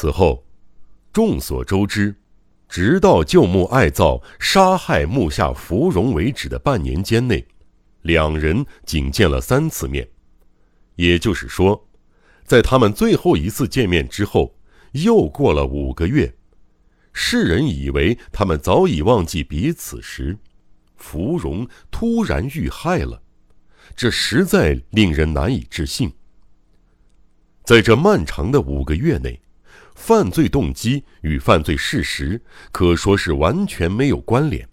此后，众所周知，直到旧木爱造杀害木下芙蓉为止的半年间内，两人仅见了三次面。也就是说，在他们最后一次见面之后，又过了五个月。世人以为他们早已忘记彼此时，芙蓉突然遇害了，这实在令人难以置信。在这漫长的五个月内，犯罪动机与犯罪事实可说是完全没有关联。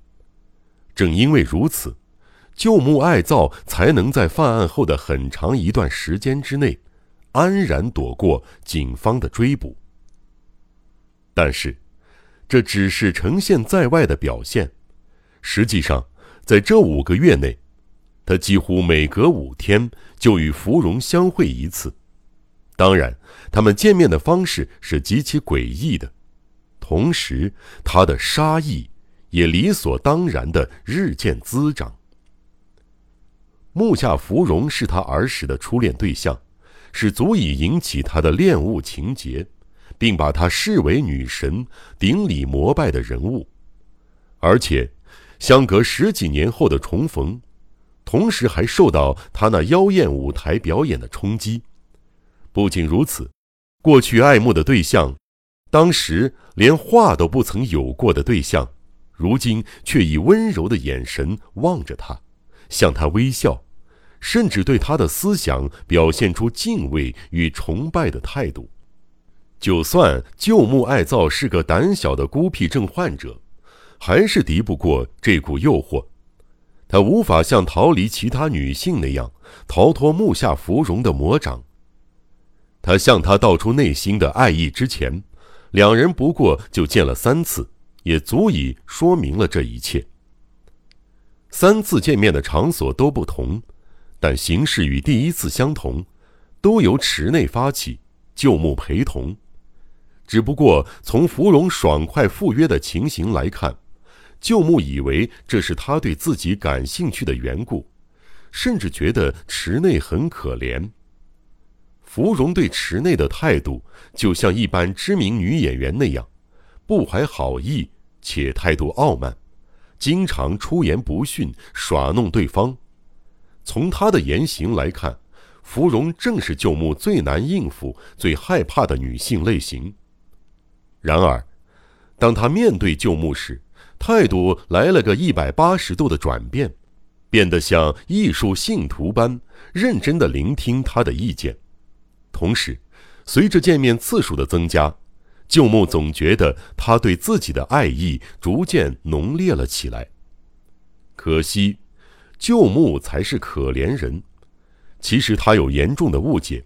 正因为如此，旧木爱造才能在犯案后的很长一段时间之内，安然躲过警方的追捕。但是。这只是呈现在外的表现，实际上，在这五个月内，他几乎每隔五天就与芙蓉相会一次。当然，他们见面的方式是极其诡异的，同时，他的杀意也理所当然的日渐滋长。木下芙蓉是他儿时的初恋对象，是足以引起他的恋物情节。并把他视为女神，顶礼膜拜的人物，而且，相隔十几年后的重逢，同时还受到他那妖艳舞台表演的冲击。不仅如此，过去爱慕的对象，当时连话都不曾有过的对象，如今却以温柔的眼神望着他，向他微笑，甚至对他的思想表现出敬畏与崇拜的态度。就算旧木爱造是个胆小的孤僻症患者，还是敌不过这股诱惑。他无法像逃离其他女性那样逃脱木下芙蓉的魔掌。他向她道出内心的爱意之前，两人不过就见了三次，也足以说明了这一切。三次见面的场所都不同，但形式与第一次相同，都由池内发起，旧木陪同。只不过从芙蓉爽快赴约的情形来看，旧木以为这是他对自己感兴趣的缘故，甚至觉得池内很可怜。芙蓉对池内的态度就像一般知名女演员那样，不怀好意且态度傲慢，经常出言不逊，耍弄对方。从他的言行来看，芙蓉正是旧木最难应付、最害怕的女性类型。然而，当他面对旧木时，态度来了个一百八十度的转变，变得像艺术信徒般认真的聆听他的意见。同时，随着见面次数的增加，旧木总觉得他对自己的爱意逐渐浓烈了起来。可惜，旧木才是可怜人。其实他有严重的误解，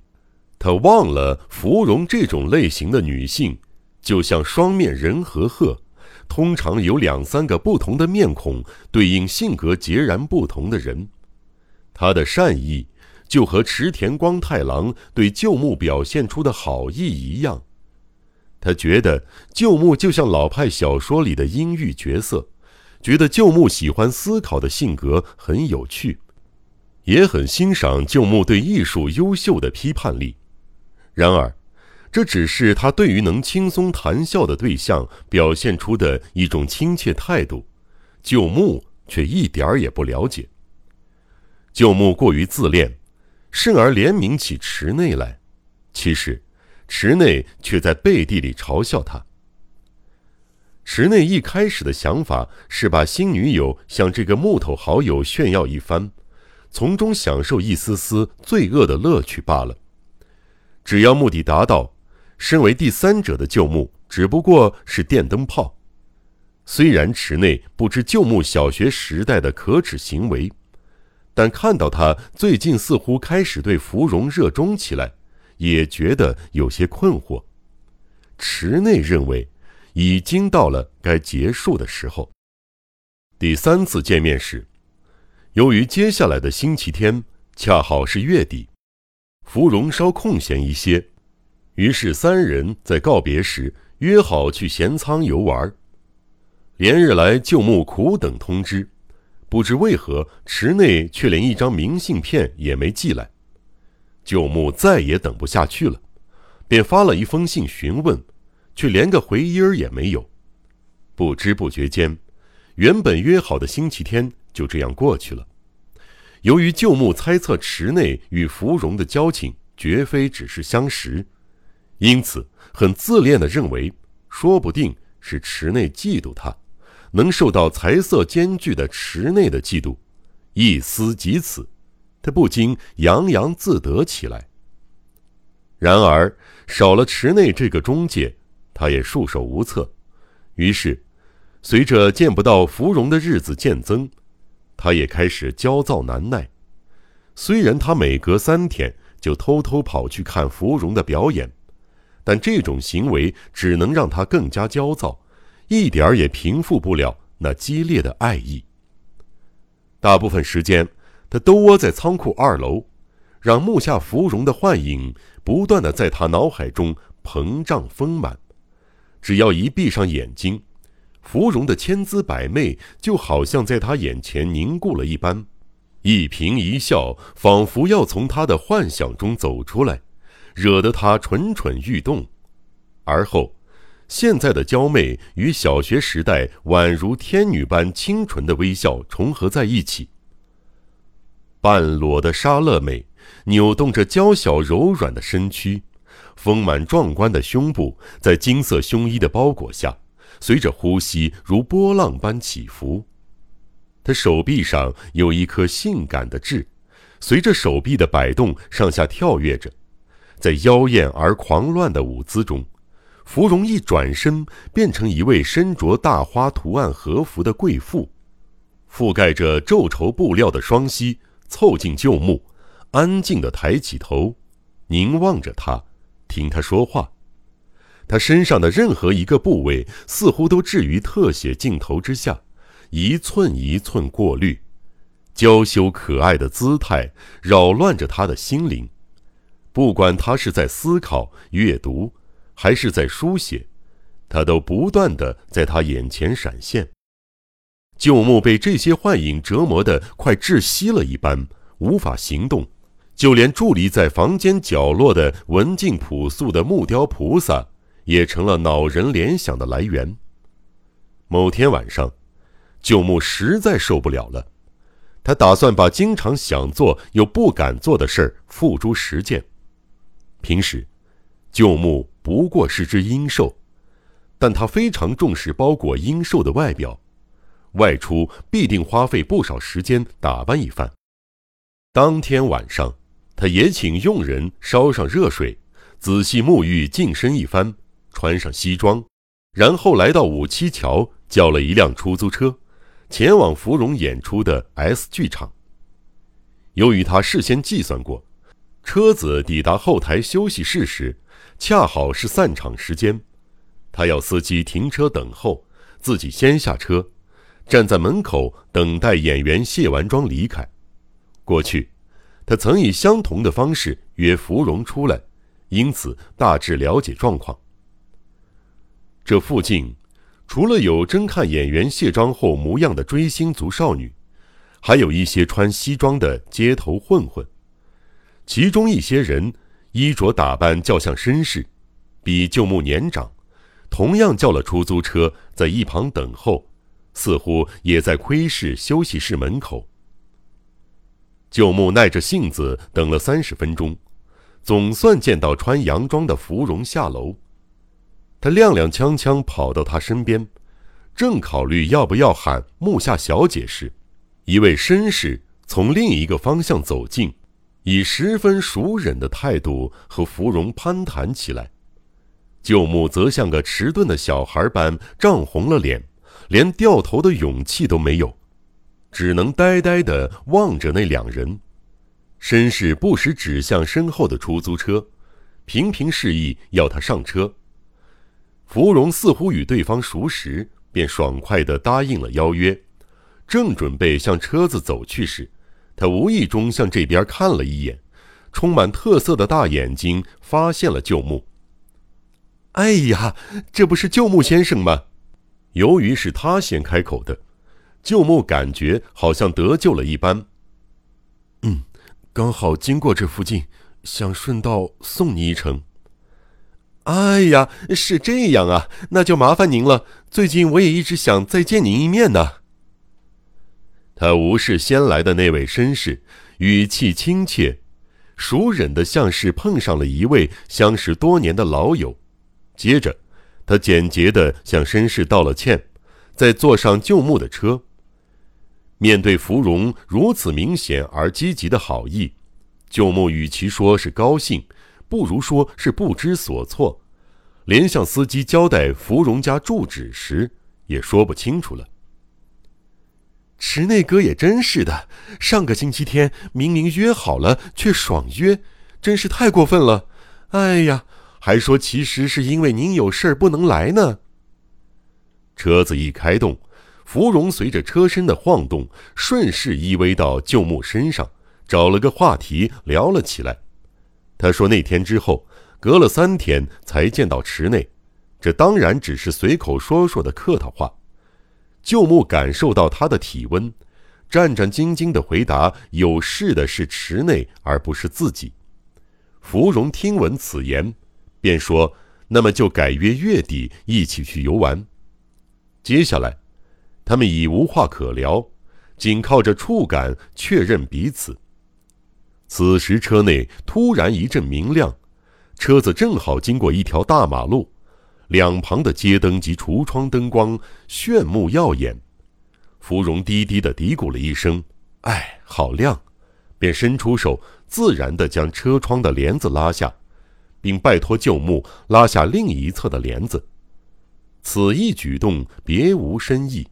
他忘了芙蓉这种类型的女性。就像双面人和鹤，通常有两三个不同的面孔对应性格截然不同的人。他的善意就和池田光太郎对旧木表现出的好意一样。他觉得旧木就像老派小说里的阴郁角色，觉得旧木喜欢思考的性格很有趣，也很欣赏旧木对艺术优秀的批判力。然而。这只是他对于能轻松谈笑的对象表现出的一种亲切态度，旧木却一点儿也不了解。旧木过于自恋，甚而怜悯起池内来，其实，池内却在背地里嘲笑他。池内一开始的想法是把新女友向这个木头好友炫耀一番，从中享受一丝丝罪恶的乐趣罢了。只要目的达到。身为第三者的旧木只不过是电灯泡，虽然池内不知旧木小学时代的可耻行为，但看到他最近似乎开始对芙蓉热衷起来，也觉得有些困惑。池内认为，已经到了该结束的时候。第三次见面时，由于接下来的星期天恰好是月底，芙蓉稍空闲一些。于是三人在告别时约好去咸仓游玩。连日来，旧木苦等通知，不知为何池内却连一张明信片也没寄来。旧木再也等不下去了，便发了一封信询问，却连个回音儿也没有。不知不觉间，原本约好的星期天就这样过去了。由于旧木猜测池内与芙蓉的交情绝非只是相识，因此很自恋的认为，说不定是池内嫉妒他，能受到财色兼具的池内的嫉妒，一思及此，他不禁洋洋自得起来。然而少了池内这个中介，他也束手无策。于是，随着见不到芙蓉的日子渐增。他也开始焦躁难耐，虽然他每隔三天就偷偷跑去看芙蓉的表演，但这种行为只能让他更加焦躁，一点儿也平复不了那激烈的爱意。大部分时间，他都窝在仓库二楼，让木下芙蓉的幻影不断的在他脑海中膨胀丰满，只要一闭上眼睛。芙蓉的千姿百媚，就好像在他眼前凝固了一般，一颦一笑仿佛要从他的幻想中走出来，惹得他蠢蠢欲动。而后，现在的娇媚与小学时代宛如天女般清纯的微笑重合在一起。半裸的莎乐美扭动着娇小柔软的身躯，丰满壮观的胸部在金色胸衣的包裹下。随着呼吸如波浪般起伏，他手臂上有一颗性感的痣，随着手臂的摆动上下跳跃着，在妖艳而狂乱的舞姿中，芙蓉一转身变成一位身着大花图案和服的贵妇，覆盖着皱绸布料的双膝凑近旧木，安静地抬起头，凝望着他，听他说话。他身上的任何一个部位，似乎都置于特写镜头之下，一寸一寸过滤，娇羞可爱的姿态扰乱着他的心灵。不管他是在思考、阅读，还是在书写，他都不断的在他眼前闪现。旧木被这些幻影折磨得快窒息了一般，无法行动，就连伫立在房间角落的文静朴素的木雕菩萨。也成了恼人联想的来源。某天晚上，旧木实在受不了了，他打算把经常想做又不敢做的事儿付诸实践。平时，旧木不过是只阴兽，但他非常重视包裹阴兽的外表，外出必定花费不少时间打扮一番。当天晚上，他也请佣人烧上热水，仔细沐浴净身一番。穿上西装，然后来到五七桥，叫了一辆出租车，前往芙蓉演出的 S 剧场。由于他事先计算过，车子抵达后台休息室时，恰好是散场时间，他要司机停车等候，自己先下车，站在门口等待演员卸完妆离开。过去，他曾以相同的方式约芙蓉出来，因此大致了解状况。这附近，除了有侦看演员卸妆后模样的追星族少女，还有一些穿西装的街头混混。其中一些人衣着打扮较像绅士，比旧木年长，同样叫了出租车，在一旁等候，似乎也在窥视休息室门口。旧木耐着性子等了三十分钟，总算见到穿洋装的芙蓉下楼。他踉踉跄跄跑到他身边，正考虑要不要喊木下小姐时，一位绅士从另一个方向走近，以十分熟稔的态度和芙蓉攀谈起来。舅母则像个迟钝的小孩般涨红了脸，连掉头的勇气都没有，只能呆呆地望着那两人。绅士不时指向身后的出租车，频频示意要他上车。芙蓉似乎与对方熟识，便爽快地答应了邀约。正准备向车子走去时，他无意中向这边看了一眼，充满特色的大眼睛发现了旧木。哎呀，这不是旧木先生吗？由于是他先开口的，旧木感觉好像得救了一般。嗯，刚好经过这附近，想顺道送你一程。哎呀，是这样啊，那就麻烦您了。最近我也一直想再见您一面呢。他无视先来的那位绅士，语气亲切，熟稔的像是碰上了一位相识多年的老友。接着，他简洁的向绅士道了歉，再坐上旧木的车。面对芙蓉如此明显而积极的好意，旧木与其说是高兴。不如说是不知所措，连向司机交代芙蓉家住址时也说不清楚了。池内哥也真是的，上个星期天明明约好了，却爽约，真是太过分了。哎呀，还说其实是因为您有事儿不能来呢。车子一开动，芙蓉随着车身的晃动，顺势依偎到旧木身上，找了个话题聊了起来。他说：“那天之后，隔了三天才见到池内，这当然只是随口说说的客套话。”旧木感受到他的体温，战战兢兢地回答：“有事的是池内，而不是自己。”芙蓉听闻此言，便说：“那么就改约月底一起去游玩。”接下来，他们已无话可聊，仅靠着触感确认彼此。此时，车内突然一阵明亮，车子正好经过一条大马路，两旁的街灯及橱窗灯光炫目耀眼。芙蓉低低的嘀咕了一声：“哎，好亮！”便伸出手，自然地将车窗的帘子拉下，并拜托旧木拉下另一侧的帘子。此一举动别无深意，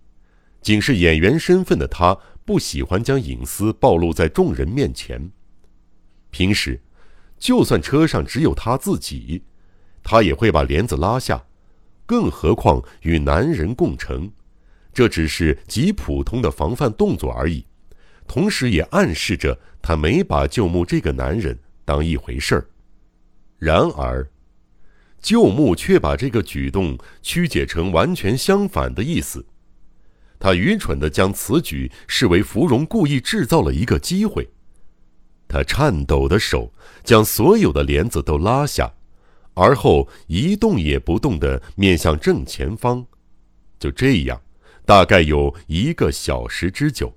仅是演员身份的他不喜欢将隐私暴露在众人面前。平时，就算车上只有他自己，他也会把帘子拉下，更何况与男人共乘，这只是极普通的防范动作而已。同时也暗示着他没把旧木这个男人当一回事儿。然而，旧木却把这个举动曲解成完全相反的意思，他愚蠢地将此举视为芙蓉故意制造了一个机会。他颤抖的手将所有的帘子都拉下，而后一动也不动地面向正前方。就这样，大概有一个小时之久。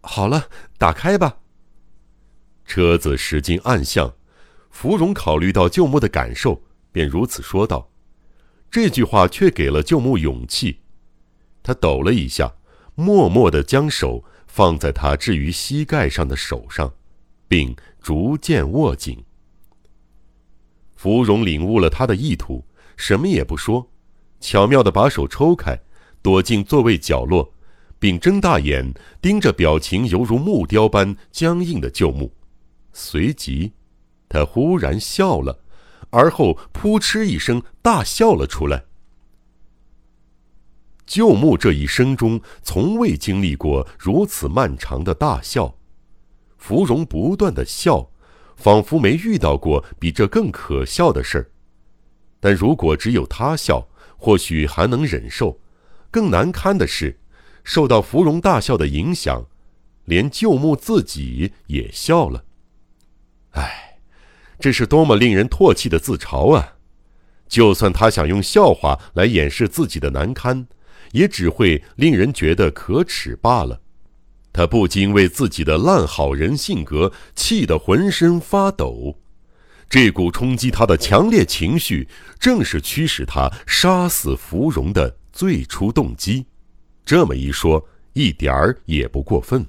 好了，打开吧。车子驶进暗巷，芙蓉考虑到旧木的感受，便如此说道。这句话却给了旧木勇气，他抖了一下，默默地将手。放在他置于膝盖上的手上，并逐渐握紧。芙蓉领悟了他的意图，什么也不说，巧妙的把手抽开，躲进座位角落，并睁大眼盯着表情犹如木雕般僵硬的旧木。随即，他忽然笑了，而后扑哧一声大笑了出来。旧木这一生中从未经历过如此漫长的大笑，芙蓉不断的笑，仿佛没遇到过比这更可笑的事儿。但如果只有他笑，或许还能忍受。更难堪的是，受到芙蓉大笑的影响，连旧木自己也笑了。唉，这是多么令人唾弃的自嘲啊！就算他想用笑话来掩饰自己的难堪。也只会令人觉得可耻罢了。他不禁为自己的烂好人性格气得浑身发抖。这股冲击他的强烈情绪，正是驱使他杀死芙蓉的最初动机。这么一说，一点儿也不过分。